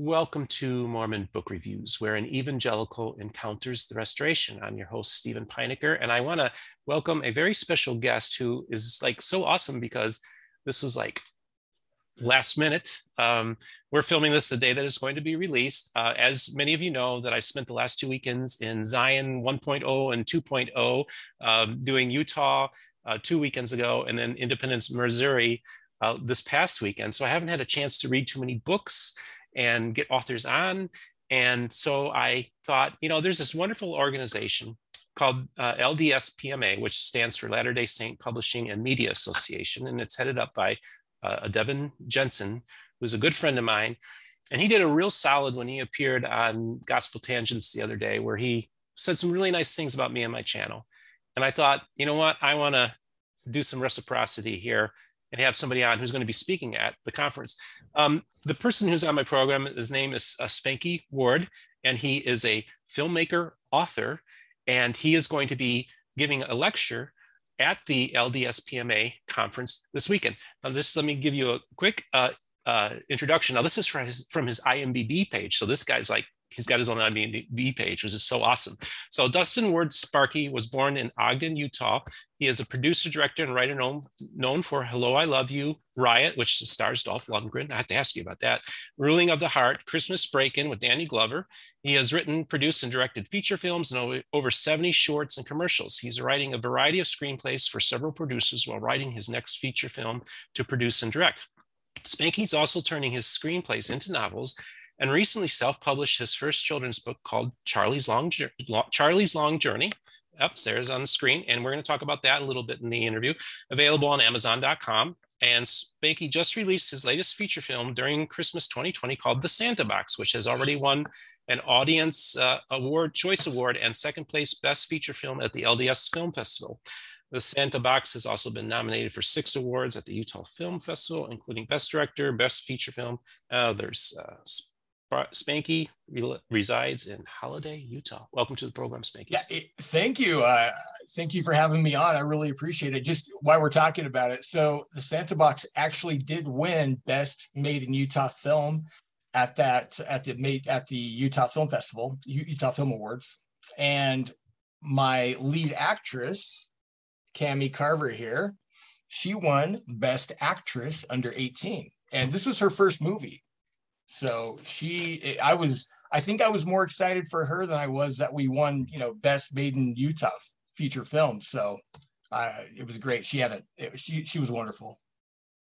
Welcome to Mormon Book Reviews, where an evangelical encounters the restoration. I'm your host, Steven Pynakker, and I want to welcome a very special guest who is like so awesome because this was like last minute. Um, we're filming this the day that it's going to be released. Uh, as many of you know, that I spent the last two weekends in Zion 1.0 and 2.0, um, doing Utah uh, two weekends ago, and then Independence, Missouri uh, this past weekend. So I haven't had a chance to read too many books and get authors on. And so I thought, you know, there's this wonderful organization called uh, LDS PMA, which stands for Latter day Saint Publishing and Media Association. And it's headed up by uh, Devin Jensen, who's a good friend of mine. And he did a real solid when he appeared on Gospel Tangents the other day, where he said some really nice things about me and my channel. And I thought, you know what? I want to do some reciprocity here and have somebody on who's going to be speaking at the conference. Um, the person who's on my program, his name is uh, Spanky Ward, and he is a filmmaker, author, and he is going to be giving a lecture at the LDS PMA conference this weekend. Now, just let me give you a quick uh, uh, introduction. Now, this is from his, from his IMDb page. So this guy's like he's got his own IMDb page, which is so awesome. So Dustin Ward Spanky was born in Ogden, Utah. He is a producer, director, and writer known, known for Hello, I Love You, Riot, which stars Dolph Lundgren. I have to ask you about that. Ruling of the Heart, Christmas Break-In with Danny Glover. He has written, produced, and directed feature films and over 70 shorts and commercials. He's writing a variety of screenplays for several producers while writing his next feature film to produce and direct. Spanky's also turning his screenplays into novels and recently self-published his first children's book called Charlie's Long, Charlie's Long Journey. Upstairs on the screen, and we're going to talk about that a little bit in the interview. Available on Amazon.com. And Spanky just released his latest feature film during Christmas 2020 called The Santa Box, which has already won an Audience uh, Award, Choice Award, and second place Best Feature Film at the LDS Film Festival. The Santa Box has also been nominated for six awards at the Utah Film Festival, including Best Director, Best Feature Film. There's uh, Spanky re- resides in Holladay, Utah. Welcome to the program, Spanky. Yeah, it, thank you. Uh, thank you for having me on. I really appreciate it. Just while we're talking about it, so the Santa Box actually did win Best Made in Utah Film at that at the made at the Utah Film Festival, Utah Film Awards, and my lead actress, Cami Carver here, she won Best Actress under 18, and this was her first movie. So she, I was, I think I was more excited for her than I was that we won, you know, best made in Utah feature film. So uh, it was great. She had a, it, she, she was wonderful.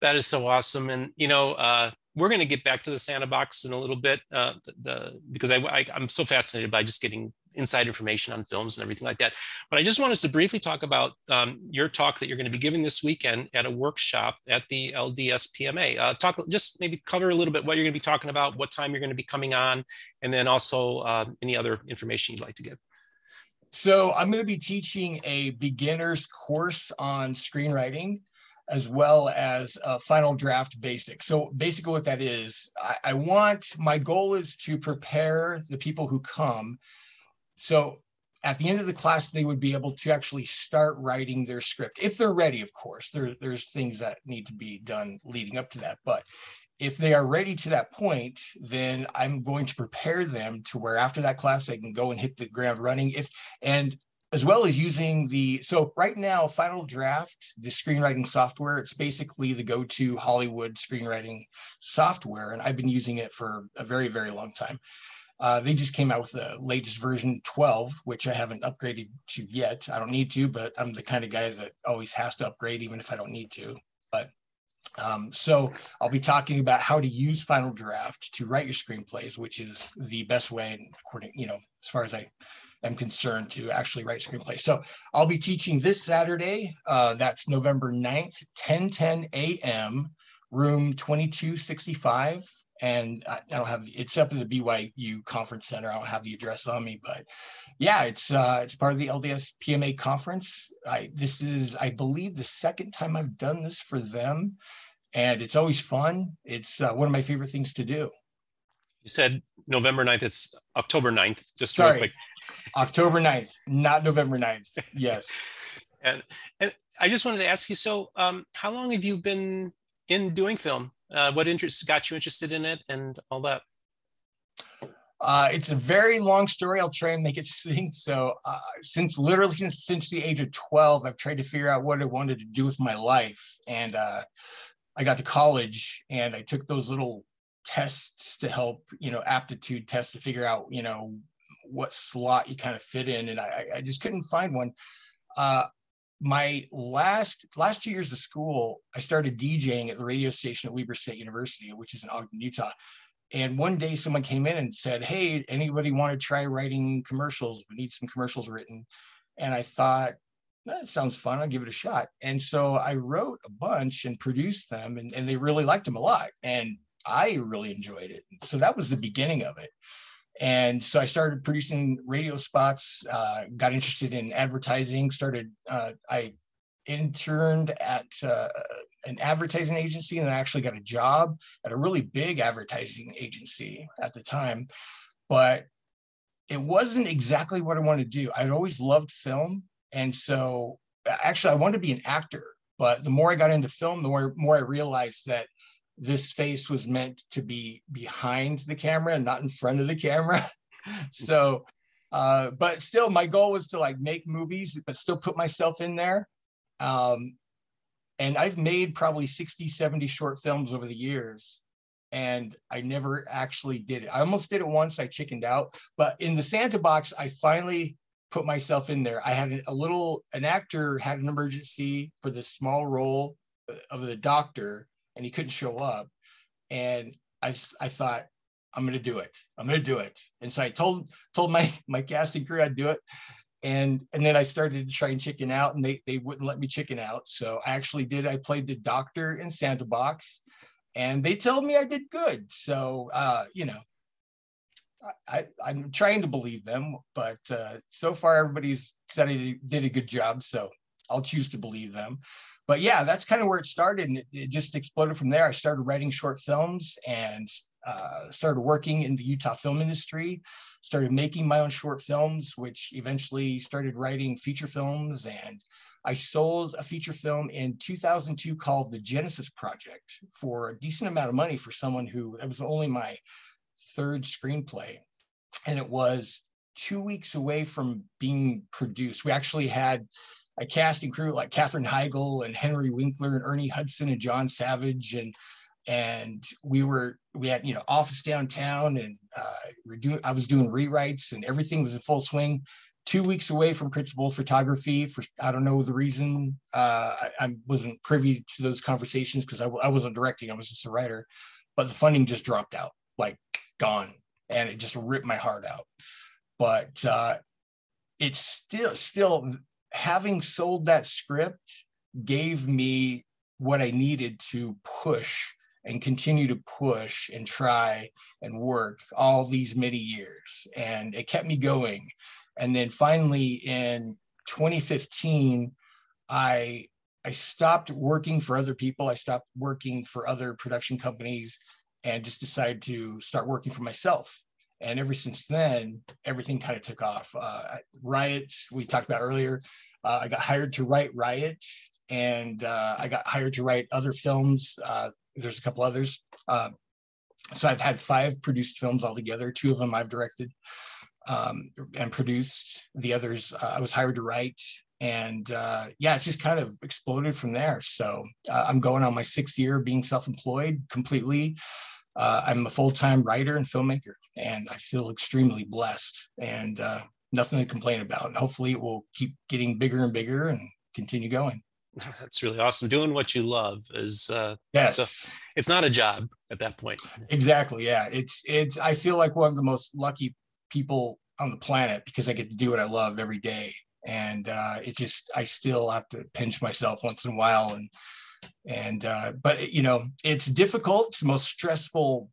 That is so awesome. And, you know, uh, we're going to get back to the Santa box in a little bit uh, the, the, because I, I, I'm so fascinated by just getting inside information on films and everything like that. But I just want us to briefly talk about um, your talk that you're going to be giving this weekend at a workshop at the LDS PMA. Uh, talk just maybe cover a little bit what you're going to be talking about, what time you're going to be coming on, and then also uh, any other information you'd like to give. So I'm going to be teaching a beginner's course on screenwriting as well as a final draft basic. So basically what that is, I, I want, my goal is to prepare the people who come so at the end of the class, they would be able to actually start writing their script if they're ready, of course. There, there's things that need to be done leading up to that. But if they are ready to that point, then I'm going to prepare them to where after that class they can go and hit the ground running. If and as well as using the so right now Final Draft, the screenwriting software, it's basically the go-to Hollywood screenwriting software, and I've been using it for a very very long time. Uh, they just came out with the latest version 12, which I haven't upgraded to yet. I don't need to, but I'm the kind of guy that always has to upgrade, even if I don't need to. But um, so I'll be talking about how to use Final Draft to write your screenplays, which is the best way, according, you know, as far as I am concerned, to actually write screenplays. So I'll be teaching this Saturday. Uh, that's November 9th, 10 10 a.m., room 2265 and I, I, don't have it's up at the BYU conference center. I don't have the address on me, but yeah, it's uh, it's part of the LDS PMA conference. I this is I believe the second time I've done this for them, and it's always fun. It's uh, one of my favorite things to do. You said November 9th. It's October 9th. Just Sorry, real quick. October 9th, not November 9th. Yes. and and I just wanted to ask you. So, um, how long have you been in doing film? uh, what interest got you interested in it and all that? Uh, it's a very long story. I'll try and make it succinct. So, uh, since literally since, since the age of 12, I've tried to figure out what I wanted to do with my life. And uh, I got to college and I took those little tests to help, you know, aptitude tests to figure out, you know, what slot you kind of fit in. And I, I just couldn't find one. Uh, my last last two years of school, I started DJing at the radio station at Weber State University, which is in Ogden, Utah. And one day someone came in and said, Hey, anybody want to try writing commercials? We need some commercials written. And I thought, that sounds fun. I'll give it a shot. And so I wrote a bunch and produced them, and, and they really liked them a lot. And I really enjoyed it. So that was the beginning of it. And so I started producing radio spots, uh, got interested in advertising, started, uh, I interned at uh, an advertising agency and I actually got a job at a really big advertising agency at the time. But it wasn't exactly what I wanted to do. I'd always loved film. And so actually, I wanted to be an actor. But the more I got into film, the more, more I realized that this face was meant to be behind the camera and not in front of the camera. so, uh, but still, my goal was to like make movies, but still put myself in there. Um, and I've made probably 60, 70 short films over the years. And I never actually did it. I almost did it once. I chickened out. But in the Santa box, I finally put myself in there. I had a little, an actor had an emergency for this small role of the doctor, and he couldn't show up. And I, I thought, I'm going to do it. I'm going to do it. And so I told told my my casting crew I'd do it and and then I started to try and chicken out, and they they wouldn't let me chicken out. So I actually did. I played the doctor in Santa Box, and they told me I did good. So uh, you know, I, I'm trying to believe them, but uh, so far everybody's said I did a good job. So I'll choose to believe them. But yeah, that's kind of where it started, and it, it just exploded from there. I started writing short films and uh, started working in the Utah film industry started making my own short films, which eventually started writing feature films. And I sold a feature film in 2002 called The Genesis Project for a decent amount of money for someone who, it was only my third screenplay. And it was two weeks away from being produced. We actually had a casting crew like Katherine Heigl and Henry Winkler and Ernie Hudson and John Savage. And and we were we had you know office downtown and uh, we're doing i was doing rewrites and everything was in full swing. Two weeks away from principal photography for i don't know the reason uh, I, I, wasn't privy to those conversations because I, I wasn't directing i was just a writer. But the funding just dropped out like gone. And it just ripped my heart out. But uh, it's still still having sold that script gave me what i needed to push and continue to push and try and work all these many years. And it kept me going. And then finally in 2015, I I stopped working for other people. I stopped working for other production companies and just decided to start working for myself. And ever since then, everything kind of took off. Uh, Riot, we talked about earlier, uh, I got hired to write Riot, and uh, I got hired to write other films. Uh, there's a couple others. Uh, so I've had five produced films altogether. Two of them I've directed um, and produced. The others uh, I was hired to write. And uh, yeah, it's just kind of exploded from there. So I'm going on my sixth year being self-employed completely. Uh, I'm a full-time writer and filmmaker, and I feel extremely blessed and uh, nothing to complain about. And hopefully, it will keep getting bigger and bigger and continue going. That's really awesome. Doing what you love is uh, yes. it's not a job at that point. Exactly. Yeah. It's it's. I feel like one of the most lucky people on the planet because I get to do what I love every day, and uh, it just I still have to pinch myself once in a while, and and uh, but you know it's difficult. It's the most stressful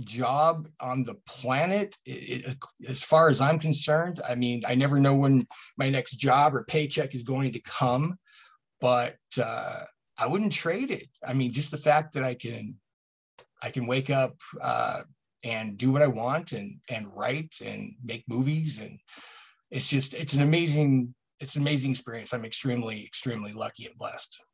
job on the planet it, it, as far as i'm concerned i mean i never know when my next job or paycheck is going to come but uh, I wouldn't trade it. I mean, just the fact that I can, I can wake up uh, and do what I want and and write and make movies and it's just it's an amazing it's an amazing experience. I'm extremely extremely lucky and blessed.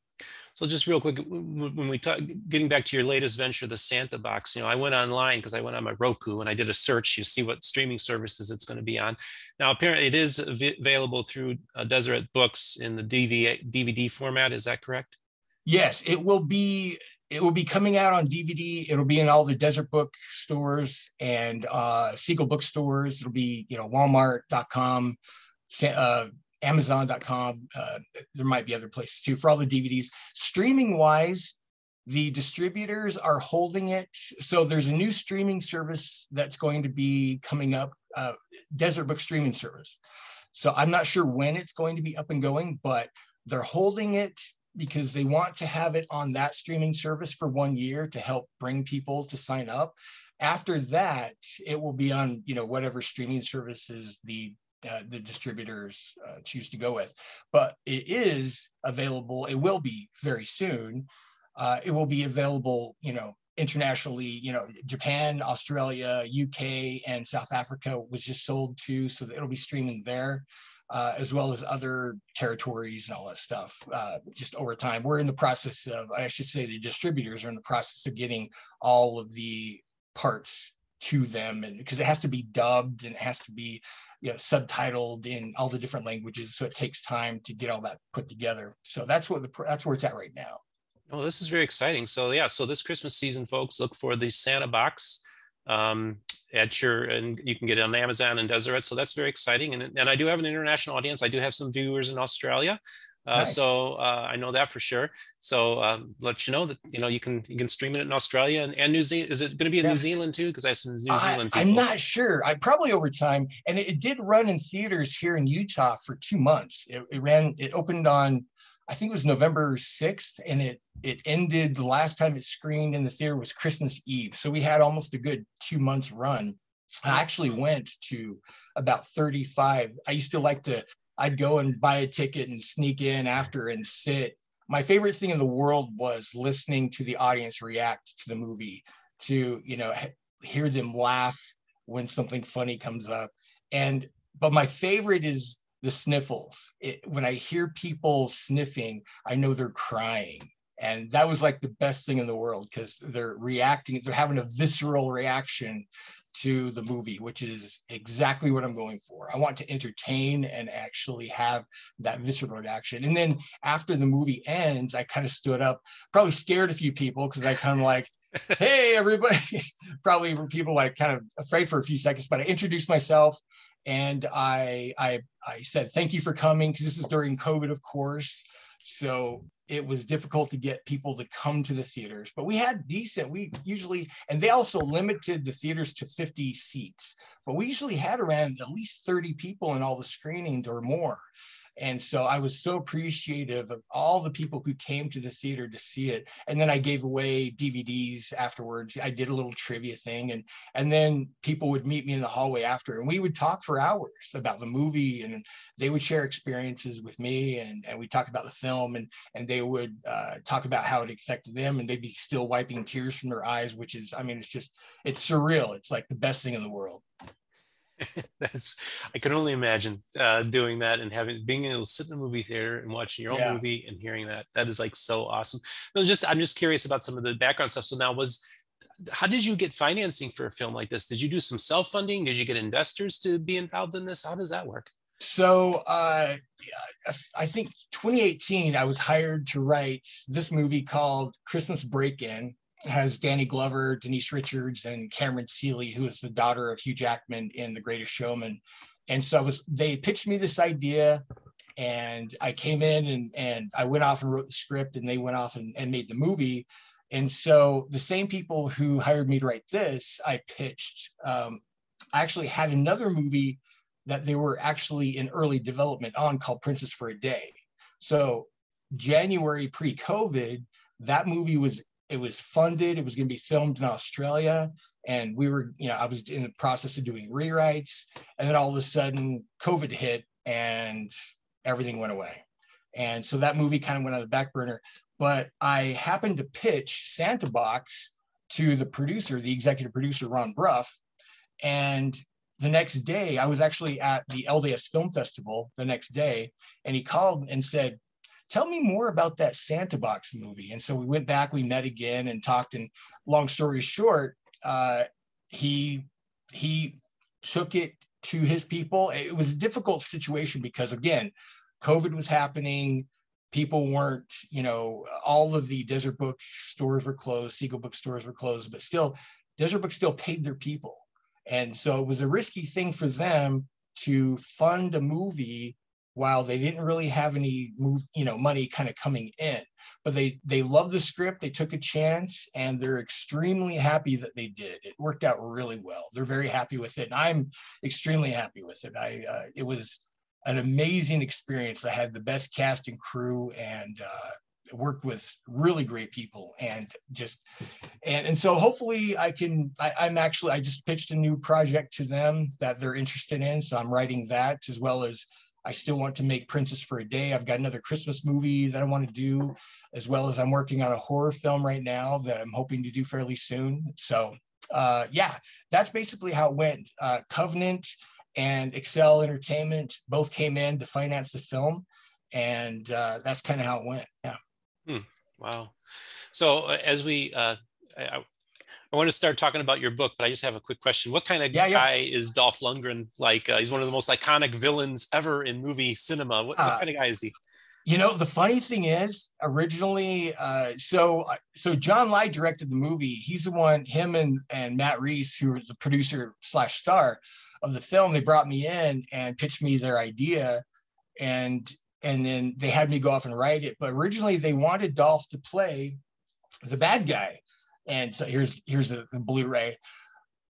So just real quick, when we talk, getting back to your latest venture, the Santa Box, you know, I went online because I went on my Roku and I did a search to see what streaming services it's going to be on. Now, apparently, it is available through uh, Deseret Books in the DVD, DVD format. Is that correct? Yes, it will be. It will be coming out on DVD. It'll be in all the Deseret Book stores and uh, Seagull bookstores. It'll be, you know, Walmart.com, uh, Amazon.com. Uh, there might be other places too for all the DVDs. Streaming wise, the distributors are holding it. So there's a new streaming service that's going to be coming up, uh, Deseret Book streaming service. So I'm not sure when it's going to be up and going, but they're holding it because they want to have it on that streaming service for one year to help bring people to sign up. After that, it will be on you know whatever streaming services the uh, the distributors uh, choose to go with. But it is available. It will be very soon. Uh, it will be available, you know, internationally. You know, Japan, Australia, UK, and South Africa was just sold to, so it'll be streaming there. Uh, as well as other territories and all that stuff uh, just over time. We're in the process of, I should say, the distributors are in the process of getting all of the parts to them and because it has to be dubbed and it has to be you know, subtitled in all the different languages. So it takes time to get all that put together. So that's what the that's where it's at right now. Oh, this is very exciting. So yeah, so this Christmas season, folks, look for the Santa box um, at your, and you can get it on Amazon and Deseret. So that's very exciting. And, and I do have an international audience. I do have some viewers in Australia. Uh, nice. So uh, I know that for sure. So um, let you know that you know you can you can stream it in Australia and, and New Zealand. Is it going to be in yeah. New Zealand too? Because I have some New Zealand. I, am not sure. I probably over time, and it, it, did run in theaters here in Utah for two months. It, it ran. It opened on, I think it was November sixth, and it it ended. The last time it screened in the theater was Christmas Eve. So we had almost a good two months run. I actually went to about 35. I used to like to I'd go and buy a ticket and sneak in after and sit. My favorite thing in the world was listening to the audience react to the movie, to you know hear them laugh when something funny comes up. And but my favorite is the sniffles. It, when I hear people sniffing, I know they're crying. And that was like the best thing in the world because they're reacting, they're having a visceral reaction to the movie, which is exactly what I'm going for. I want to entertain and actually have that visceral reaction. And then after the movie ends, I kind of stood up, probably scared a few people because I kind of like, hey, everybody. probably people like kind of afraid for a few seconds, but I introduced myself and I I I said thank you for coming because this is during COVID, of course. So it was difficult to get people to come to the theaters, but we had decent, we usually, and they also limited the theaters to 50 seats, but we usually had around at least 30 people in all the screenings or more. And so I was so appreciative of all the people who came to the theater to see it. And then I gave away DVDs afterwards. I did a little trivia thing. And, and then people would meet me in the hallway after, and we would talk for hours about the movie. And they would share experiences with me. And, and we talk about the film. And, and they would uh, talk about how it affected them. And they'd be still wiping tears from their eyes, which is, I mean, it's just, it's surreal. It's like the best thing in the world. that's I can only imagine uh, doing that and having being able to sit in a movie theater and watching your own yeah. movie and hearing that. That is like so awesome. No, just I'm just curious about some of the background stuff. So now was how did you get financing for a film like this? Did you do some self funding? Did you get investors to be involved in this? How does that work? So uh, I think 2018, I was hired to write this movie called Christmas Break In has Danny Glover, Denise Richards, and Cameron Seely, who is the daughter of Hugh Jackman in The Greatest Showman. And so was they pitched me this idea, and I came in and and I went off and wrote the script, and they went off and, and made the movie. And so the same people who hired me to write this, I pitched. Um, I actually had another movie that they were actually in early development on called Princess for a Day. So January pre-COVID, that movie was it was funded. It was going to be filmed in Australia, and we were, you know, I was in the process of doing rewrites, and then all of a sudden, COVID hit, and everything went away, and so that movie kind of went on the back burner. But I happened to pitch Santa Box to the producer, the executive producer Ron Bruff, and the next day I was actually at the LDS Film Festival the next day, and he called and said, tell me more about that Santa Box movie. And so we went back, we met again and talked. And long story short, uh, he he took it to his people. It was a difficult situation because again, COVID was happening. People weren't, you know, all of the Deseret Book stores were closed, Seagull Book stores were closed, but still, Deseret Book still paid their people. And so it was a risky thing for them to fund a movie while they didn't really have any move, you know, money kind of coming in. But they they loved the script, they took a chance, and they're extremely happy that they did. It worked out really well. They're very happy with it. And I'm extremely happy with it. I uh, it was an amazing experience. I had the best cast and crew, and uh, worked with really great people and just and and so hopefully i can I, i'm actually i just pitched a new project to them that they're interested in so i'm writing that as well as i still want to make princess for a day. I've got another christmas movie that i want to do as well as i'm working on a horror film right now that i'm hoping to do fairly soon. So uh, yeah that's basically how it went. Uh, covenant and excel entertainment both came in to finance the film and uh, that's kind of how it went. Yeah. Hmm. Wow. So uh, as we, uh, I, I, want to start talking about your book, but I just have a quick question. What kind of yeah, guy yeah. is Dolph Lundgren? Like, uh, he's one of the most iconic villains ever in movie cinema. What, what uh, kind of guy is he? You know, the funny thing is, originally, uh, so uh, so John Lyde directed the movie. He's the one, him and and Matt Reese, who was the producer slash star of the film. They brought me in and pitched me their idea, and and then they had me go off and write it. But originally they wanted Dolph to play the bad guy. And so here's here's the, the Blu-ray.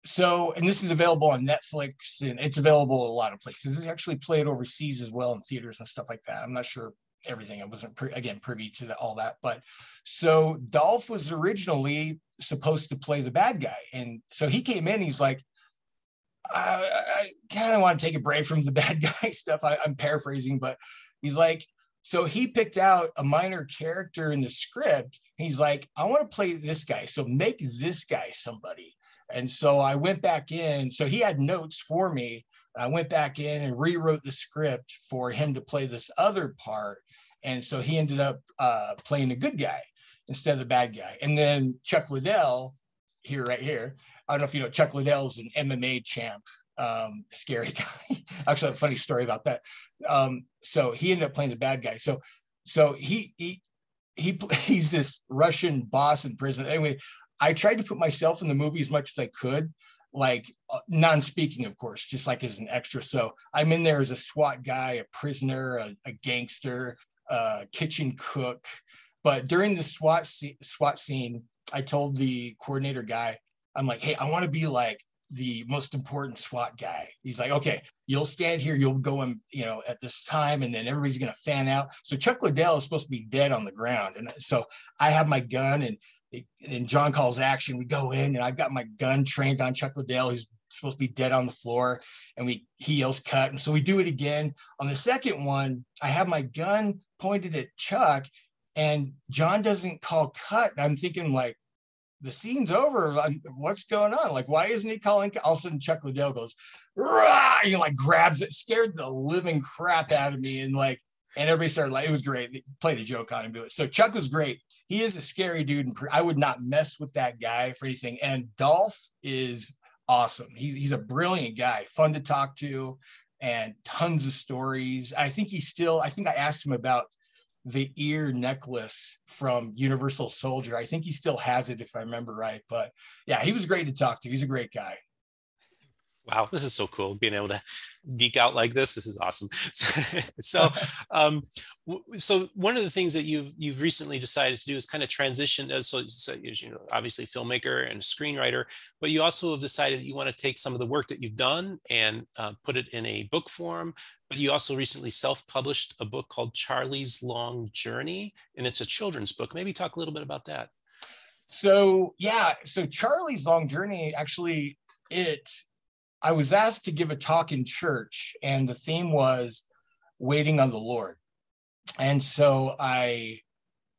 So, and this is available on Netflix and it's available a lot of places. It's actually played overseas as well in theaters and stuff like that. I'm not sure everything. I wasn't again privy to the, all that, but so Dolph was originally supposed to play the bad guy, and so he came in. He's like, I, I kind of want to take a break from the bad guy stuff. I, I'm paraphrasing, but He's like, so he picked out a minor character in the script. He's like, I want to play this guy. So make this guy somebody. And so I went back in. So he had notes for me. I went back in and rewrote the script for him to play this other part. And so he ended up uh, playing a good guy instead of the bad guy. And then Chuck Liddell, here, right here. I don't know if you know, Chuck Liddell is an MMA champ um, scary guy. Actually, a funny story about that. Um, so he ended up playing the bad guy. So, so he he he he's this Russian boss in prison. Anyway, I tried to put myself in the movie as much as I could, like uh, non-speaking, of course, just like as an extra. So I'm in there as a SWAT guy, a prisoner, a, a gangster, a kitchen cook. But during the SWAT SWAT scene, I told the coordinator guy, I'm like, hey, I want to be like the most important SWAT guy. He's like, okay, you'll stand here, you'll go and you know at this time, and then everybody's gonna fan out. So Chuck Liddell is supposed to be dead on the ground, and so I have my gun, and and John calls action. We go in, and I've got my gun trained on Chuck Liddell, who's supposed to be dead on the floor, and we he yells cut, and so we do it again. On the second one, I have my gun pointed at Chuck, and John doesn't call cut. I'm thinking like, the scene's over. what's going on? Like, why isn't he calling? All of a sudden, Chuck Liddell goes, Rah! you know, like grabs it, scared the living crap out of me. And like, and everybody started like, it was great. They played a joke on him. It. So Chuck was great. He is a scary dude. And I would not mess with that guy for anything. And Dolph is awesome. He's, he's a brilliant guy, fun to talk to and tons of stories. I think he's still, I think I asked him about the ear necklace from Universal Soldier. I think he still has it if I remember right. But yeah, he was great to talk to. He's a great guy. Wow, this is so cool being able to geek out like this. This is awesome. so, um, so one of the things that you've you've recently decided to do is kind of transition. Uh, so, so you know, obviously filmmaker and screenwriter, but you also have decided that you want to take some of the work that you've done and uh, put it in a book form. But you also recently self-published a book called Charlie's Long Journey, and it's a children's book. Maybe talk a little bit about that. So yeah, so Charlie's Long Journey actually it I was asked to give a talk in church, and the theme was waiting on the Lord. And so I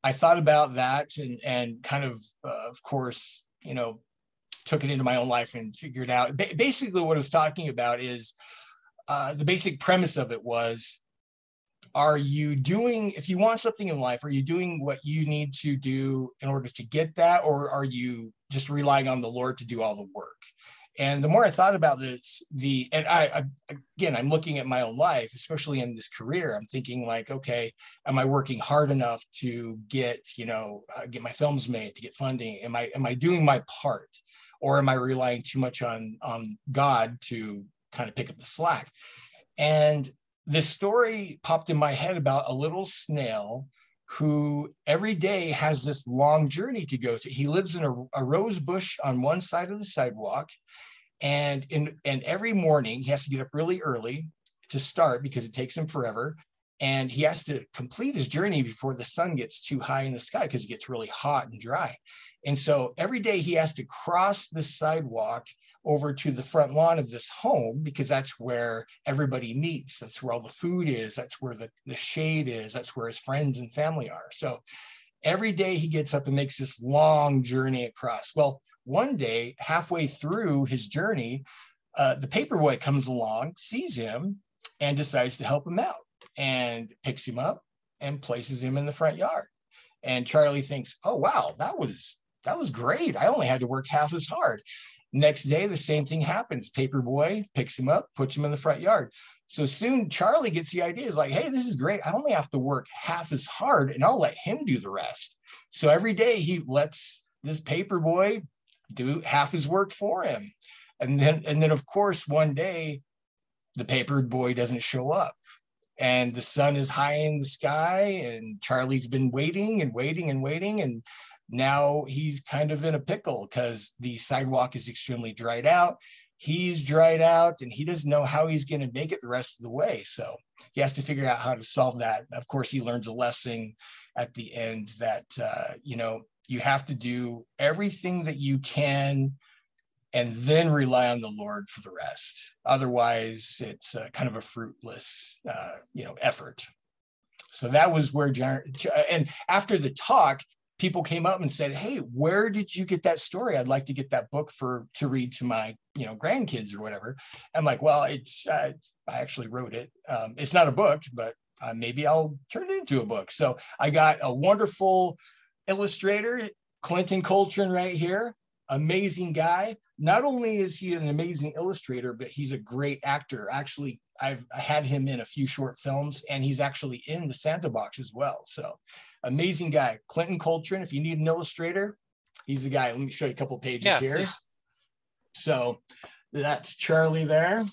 I thought about that and and kind of uh, of course you know took it into my own life and figured out ba- basically what I was talking about is uh, the basic premise of it was are you doing if you want something in life are you doing what you need to do in order to get that or are you just relying on the lord to do all the work and the more i thought about this the and I, I again i'm looking at my own life especially in this career i'm thinking like okay am i working hard enough to get you know uh, get my films made to get funding? Am i am i doing my part? Or am i relying too much on on god to kind of pick up the slack? And this story popped in my head about a little snail who every day has this long journey to go to. He lives in a, a, rose bush on one side of the sidewalk. And in and every morning he has to get up really early to start because it takes him forever and he has to complete his journey before the sun gets too high in the sky because it gets really hot and dry. And so every day he has to cross the sidewalk over to the front lawn of this home because that's where everybody meets. That's where all the food is. That's where the, the shade is. That's where his friends and family are. So every day he gets up and makes this long journey across. Well, one day, halfway through his journey, uh, the paperboy comes along, sees him, and decides to help him out and picks him up and places him in the front yard. And Charlie thinks, "Oh wow, that was that was great. I only had to work half as hard." Next day, the same thing happens. Paperboy picks him up, puts him in the front yard. So soon, Charlie gets the idea. Is like, "Hey, this is great. I only have to work half as hard, and I'll let him do the rest." So every day, he lets this paperboy do half his work for him, and then and then of course one day, the paper boy doesn't show up and the sun is high in the sky and charlie's been waiting and waiting and waiting and now he's kind of in a pickle because the sidewalk is extremely dried out. He's dried out and he doesn't know how he's going to make it the rest of the way so he has to figure out how to solve that. Of course he learns a lesson at the end that uh, you know you have to do everything that you can and then rely on the Lord for the rest. Otherwise, it's kind of a fruitless, uh, you know, effort. So that was where, and after the talk, people came up and said, "Hey, where did you get that story? I'd like to get that book for to read to my, you know, grandkids or whatever." I'm like, "Well, it's uh, I actually wrote it. Um, it's not a book, but uh, maybe I'll turn it into a book." So I got a wonderful illustrator, Clinton Coltrin, right here amazing guy. Not only is he an amazing illustrator, but he's a great actor. Actually, I've had him in a few short films, and he's actually in the Santa Box as well. So, amazing guy, Clinton Coltrin. If you need an illustrator, he's the guy. Let me show you a couple pages yeah, here. Please. So, that's Charlie there. Let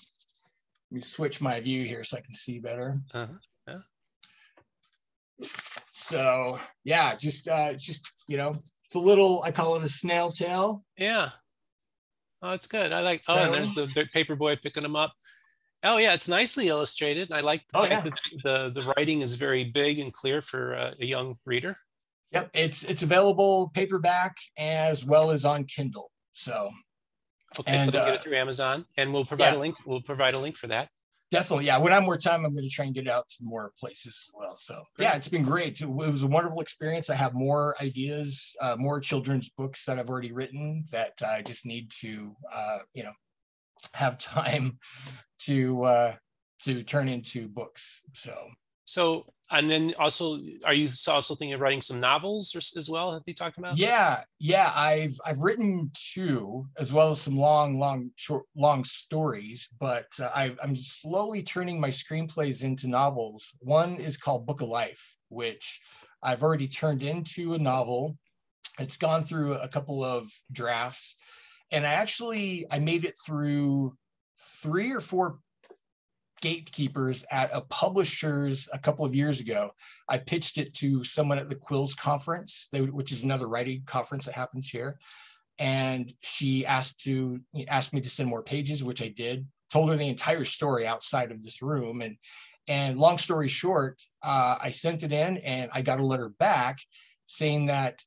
me switch my view here so I can see better. Uh-huh. Yeah. So, yeah, just uh, just you know, it's a little, I call it a snail tail. Yeah. Oh, it's good. I like, oh, and there's the, paper boy picking them up. Oh yeah, it's nicely illustrated. I like the, oh, yeah. the, the, the writing is very big and clear for uh, a young reader. Yep, it's it's available paperback as well as on Kindle. So okay, and, so they'll uh, get it through Amazon, and we'll provide yeah. a link. We'll provide a link for that definitely yeah when i have more time i'm going to try and get it out to more places as well so. Great. yeah it's been great it was a wonderful experience. I have more ideas uh, more children's books that i've already written that i just need to uh, you know have time to uh, to turn into books so. So and then also are you also thinking of writing some novels as well? Have you talked about yeah yeah i've i've written two as well as some long long short long stories but uh, I, i'm slowly turning my screenplays into novels. One is called book of life which i've already turned into a novel. It's gone through a couple of drafts and i actually i made it through three or four gatekeepers at a publisher's a couple of years ago. I pitched it to someone at the Quills conference, which is another writing conference that happens here. And she asked to asked me to send more pages, which I did. Told her the entire story outside of this room, and and long story short, uh, I sent it in, and I got a letter back saying that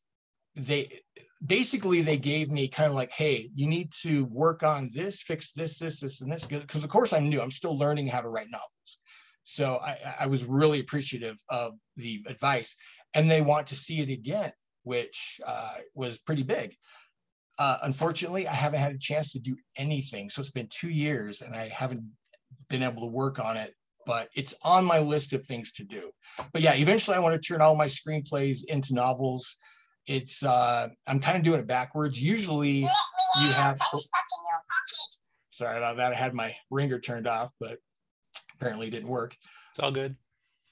they basically they gave me kind of like hey you need to work on this fix this this this and this because of course i'm new i'm still learning how to write novels so I, I was really appreciative of the advice and they want to see it again which uh, was pretty big uh, unfortunately i haven't had a chance to do anything so it's been two years and i haven't been able to work on it but it's on my list of things to do. But yeah, eventually I want to turn all my screenplays into novels. It's uh, I'm kind of doing it backwards. Usually you have. Sorry about that. I had my ringer turned off, but apparently it didn't work. It's all good.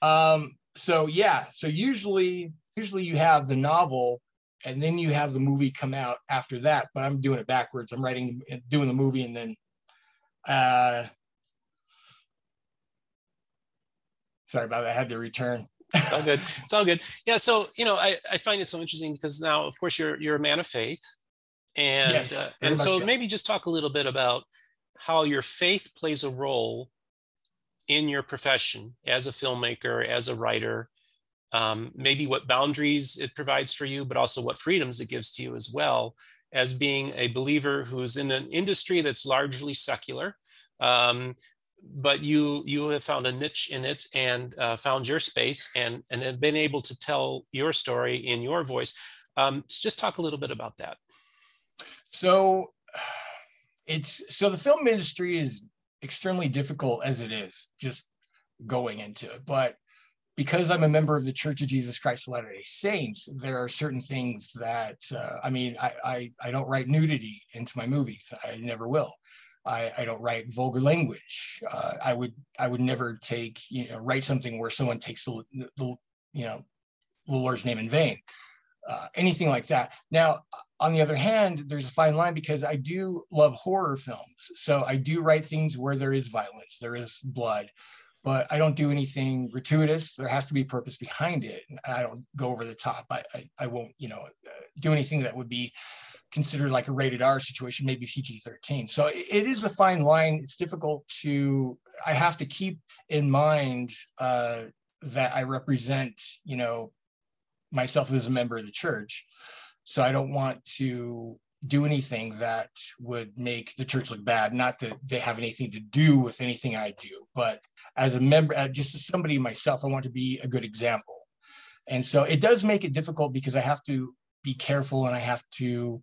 Um, so yeah, so usually usually you have the novel and then you have the movie come out after that, but I'm doing it backwards. I'm writing doing the movie and then uh sorry about that. I had to return. It's all good. It's all good. Yeah. So, you know, I, I find it so interesting because now, of course, you're you're a man of faith. And yes, uh, and so so maybe just talk a little bit about how your faith plays a role in your profession as a filmmaker, as a writer, um, maybe what boundaries it provides for you, but also what freedoms it gives to you as well, as being a believer who's in an industry that's largely secular. Um, but you you have found a niche in it and uh, found your space and and have been able to tell your story in your voice. Um, just talk a little bit about that. So it's so the film industry is extremely difficult as it is just going into it. But because I'm a member of the Church of Jesus Christ of Latter-day Saints, there are certain things that uh, I mean, I, I, I don't write nudity into my movies. I never will. I, I don't write vulgar language. Uh, I would I would never take you know write something where someone takes the, the you know the Lord's name in vain. Uh, anything like that. Now, on the other hand, there's a fine line because I do love horror films. So I do write things where there is violence, there is blood, but I don't do anything gratuitous. There has to be purpose behind it. I don't go over the top. I, I, I won't, you know, uh, do anything that would be considered like a rated R situation, maybe PG 13. So it is a fine line. It's difficult to, I have to keep in mind uh, that I represent, you know, myself as a member of the church. So I don't want to do anything that would make the church look bad. Not that they have anything to do with anything I do, but as a member, uh, just as somebody myself, I want to be a good example. And so it does make it difficult because I have to be careful and I have to,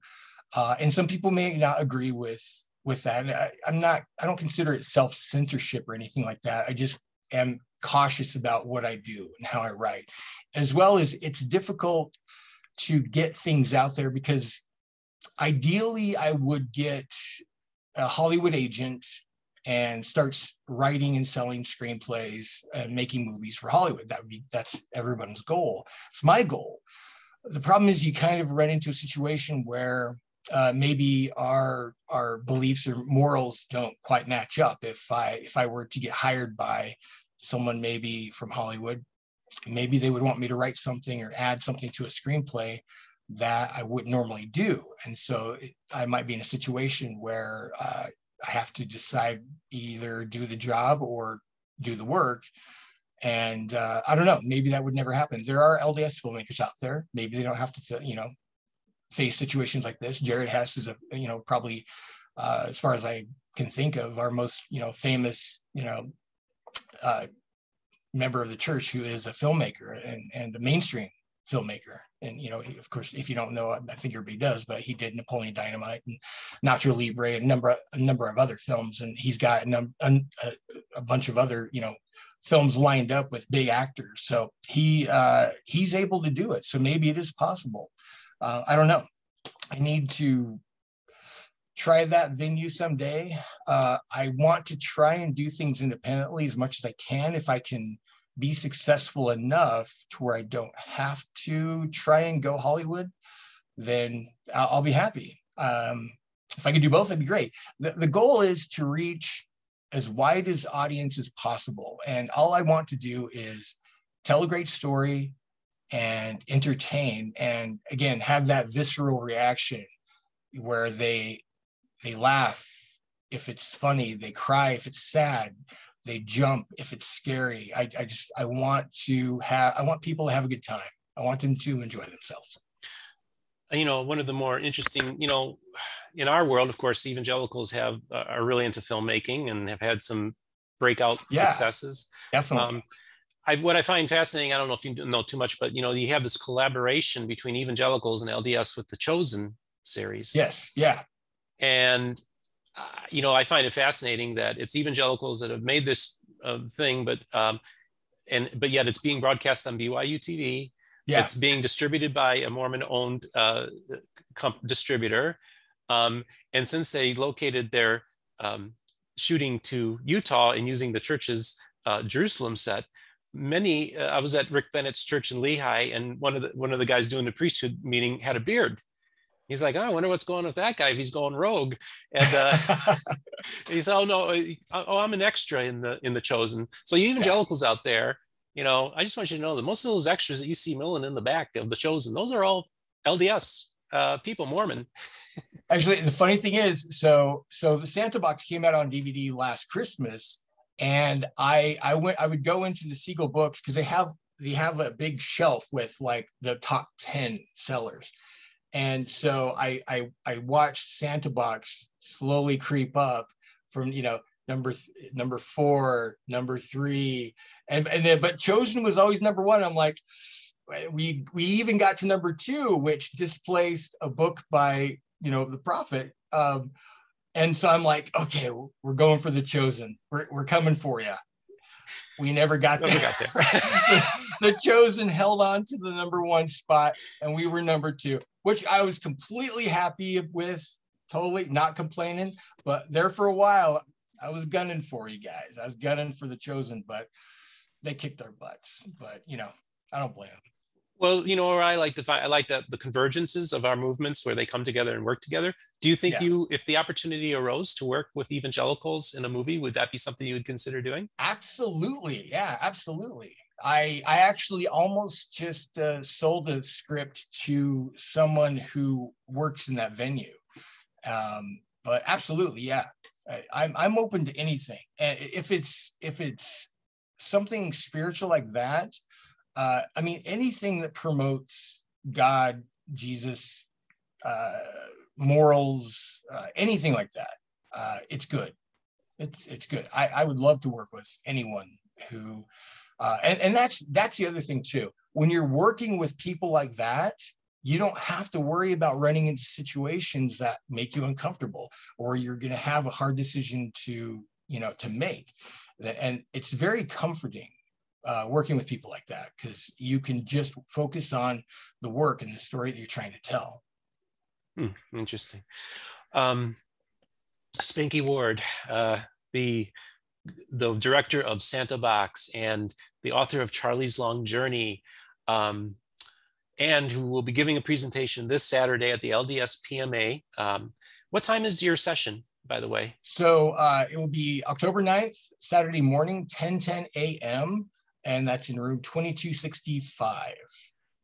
uh, and some people may not agree with with that. I, I'm not, I don't consider it self censorship or anything like that. I just am cautious about what I do and how I write, as well as it's difficult to get things out there because ideally I would get a Hollywood agent and starts writing and selling screenplays and making movies for Hollywood. That would be that's everyone's goal. It's my goal. The problem is you kind of run into a situation where uh, maybe our our beliefs or morals don't quite match up. If I if I were to get hired by someone maybe from Hollywood, maybe they would want me to write something or add something to a screenplay that I wouldn't normally do. And so it, I might be in a situation where uh, I have to decide either do the job or do the work. And uh, I don't know, maybe that would never happen. There are LDS filmmakers out there. Maybe they don't have to, you know, face situations like this. Jared Hess is a, you know, probably, uh, as far as I can think of, our most, you know, famous, you know, uh, member of the church who is a filmmaker and, and a mainstream filmmaker. And, you know, of course, if you don't know, I think everybody does, but he did Napoleon Dynamite and Nacho Libre and a number, of, a number of other films. And he's got a, a, a bunch of other, you know, films lined up with big actors. So he uh, he's able to do it. So maybe it is possible. Uh, I don't know. I need to try that venue someday. Uh, I want to try and do things independently as much as I can if I can be successful enough to where I don't have to try and go Hollywood, then I'll, I'll be happy. Um, if I could do both, that'd be great. The, the goal is to reach as wide as audience as possible. And all I want to do is tell a great story and entertain and again have that visceral reaction where they they laugh if it's funny they cry if it's sad they jump if it's scary. I, I just i want to have i want people to have a good time. I want them to enjoy themselves you know one of the more interesting you know in our world of course evangelicals have uh, are really into filmmaking and have had some breakout yeah, successes definitely um, I, what I find fascinating, I don't know if you know too much, but you know, you have this collaboration between evangelicals and LDS with the Chosen series. Yes, yeah. And uh, you know, I find it fascinating that it's evangelicals that have made this uh, thing, but um, and but yet it's being broadcast on BYU TV. Yeah. It's being distributed by a Mormon-owned uh, comp- distributor, um, and since they located their um, shooting to Utah and using the church's uh, Jerusalem set, many. Uh, I was at Rick Bennett's church in Lehi, and one of the one of the guys doing the priesthood meeting had a beard he's like, oh, I wonder what's going on with that guy if he's going rogue. And uh, he said, oh no, uh, oh I'm an extra in the in the chosen. So you evangelicals yeah. out there, you know, I just want you to know that most of those extras that you see milling in the back of the chosen, those are all LDS uh, people, Mormon. Actually, the funny thing is, so so the Santa box came out on DVD last Christmas, and I I went I would go into the Seagull books because they have they have a big shelf with like the top 10 sellers and so I, I I watched Santa Box slowly creep up from you know number th- number four, number three, and and then but Chosen was always number one. I'm like, we we even got to number two, which displaced a book by you know the prophet. Um, and so I'm like, okay, we're going for the Chosen. We're we're coming for you. We never got never there. Got there. so the Chosen held on to the number one spot, and we were number two which I was completely happy with, totally not complaining. But there for a while, I was gunning for you guys. I was gunning for the chosen, but they kicked their butts. But you know, I don't blame them. Well, you know, or I like the I like the the convergences of our movements where they come together and work together. Do you think yeah. you, if the opportunity arose to work with evangelicals in a movie, would that be something you would consider doing? Absolutely, yeah, absolutely. I I actually almost just uh, sold a script to someone who works in that venue. Um, but absolutely, yeah, I'm I'm open to anything, and if it's if it's something spiritual like that, uh, I mean anything that promotes God, Jesus, uh, morals, uh, anything like that, uh, it's good. It's it's good. I, I would love to work with anyone who uh, and, and that's that's the other thing too. When you're working with people like that, you don't have to worry about running into situations that make you uncomfortable or you're going to have a hard decision to you know to make. And it's very comforting uh, working with people like that because you can just focus on the work and the story that you're trying to tell. Hmm, interesting. Um, spanky ward uh, the the director of Santa Box and the author of Charlie's Long Journey, um, and who will be giving a presentation this Saturday at the LDS PMA. Um, what time is your session, by the way? So uh, it will be October 9th, Saturday morning, 10 10 a.m., and that's in room 2265.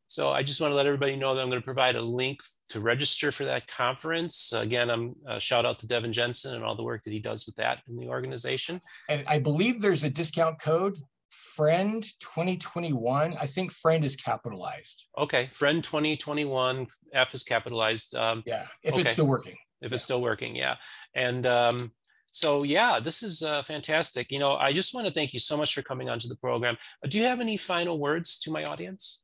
So I just want to let everybody know that I'm going to provide a link to register for that conference. Again, I'm uh, shout out to Devin Jensen and all the work that he does with that in the organization. And I believe there's a discount code friend 2021 i think friend is capitalized. Okay friend 2021 f is capitalized um, yeah if okay. it's still working. If yeah. it's still working yeah. And um, so yeah this is uh, fantastic. You know i just want to thank you so much for coming onto the program. Do you have any final words to my audience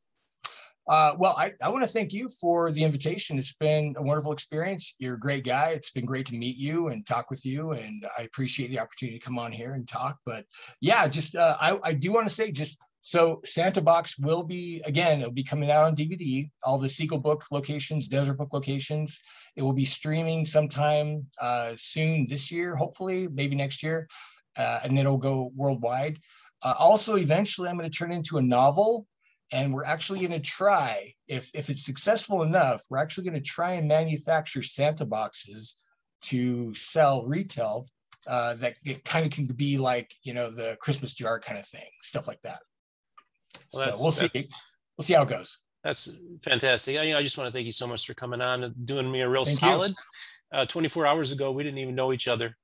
uh, well, I, I want to thank you for the invitation. It's been a wonderful experience. You're a great guy. It's been great to meet you and talk with you. And I appreciate the opportunity to come on here and talk. But yeah, just uh, I, I do want to say just so Santa Box will be, again, it'll be coming out on DVD, all the Seagull Book locations, Deseret Book locations. It will be streaming sometime uh, soon this year, hopefully, maybe next year. Uh, and then it'll go worldwide. Uh, also, eventually, I'm going to turn into a novel and we're actually going to try if if it's successful enough we're actually going to try and manufacture santa boxes to sell retail uh, that it kind of can be like you know the christmas jar kind of thing stuff like that. Well, so we'll see. we'll see how it goes. That's fantastic. I, I just want to thank you so much for coming on and doing me a real thank solid. Uh, 24 hours ago we didn't even know each other.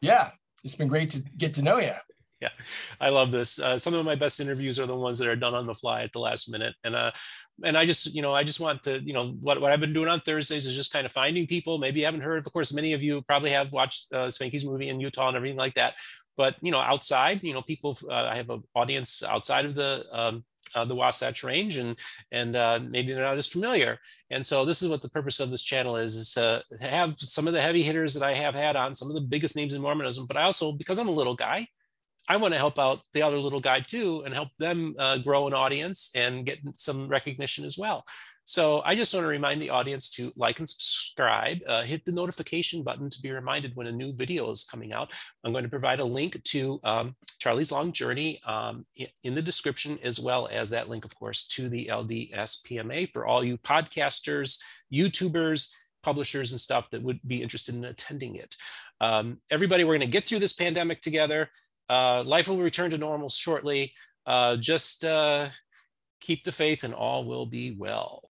Yeah it's been great to get to know you yeah, I love this. Uh, some of my best interviews are the ones that are done on the fly at the last minute, and uh, and I just you know I just want to you know what what I've been doing on Thursdays is just kind of finding people maybe you haven't heard. Of course, many of you probably have watched uh, Spanky's movie in Utah and everything like that. But you know, outside, you know, people. Uh, I have an audience outside of the um, uh, the Wasatch Range, and and uh, maybe they're not as familiar. And so this is what the purpose of this channel is: is to have some of the heavy hitters that I have had on, some of the biggest names in Mormonism. But I also, because I'm a little guy, I want to help out the other little guy too and help them uh, grow an audience and get some recognition as well. So I just want to remind the audience to like and subscribe, uh, hit the notification button to be reminded when a new video is coming out. I'm going to provide a link to um, Charlie's Long Journey um, in the description, as well as that link, of course, to the LDS PMA for all you podcasters, YouTubers, publishers and stuff that would be interested in attending it. Um, everybody, we're going to get through this pandemic together. Uh, life will return to normal shortly. Uh, just uh, keep the faith and all will be well.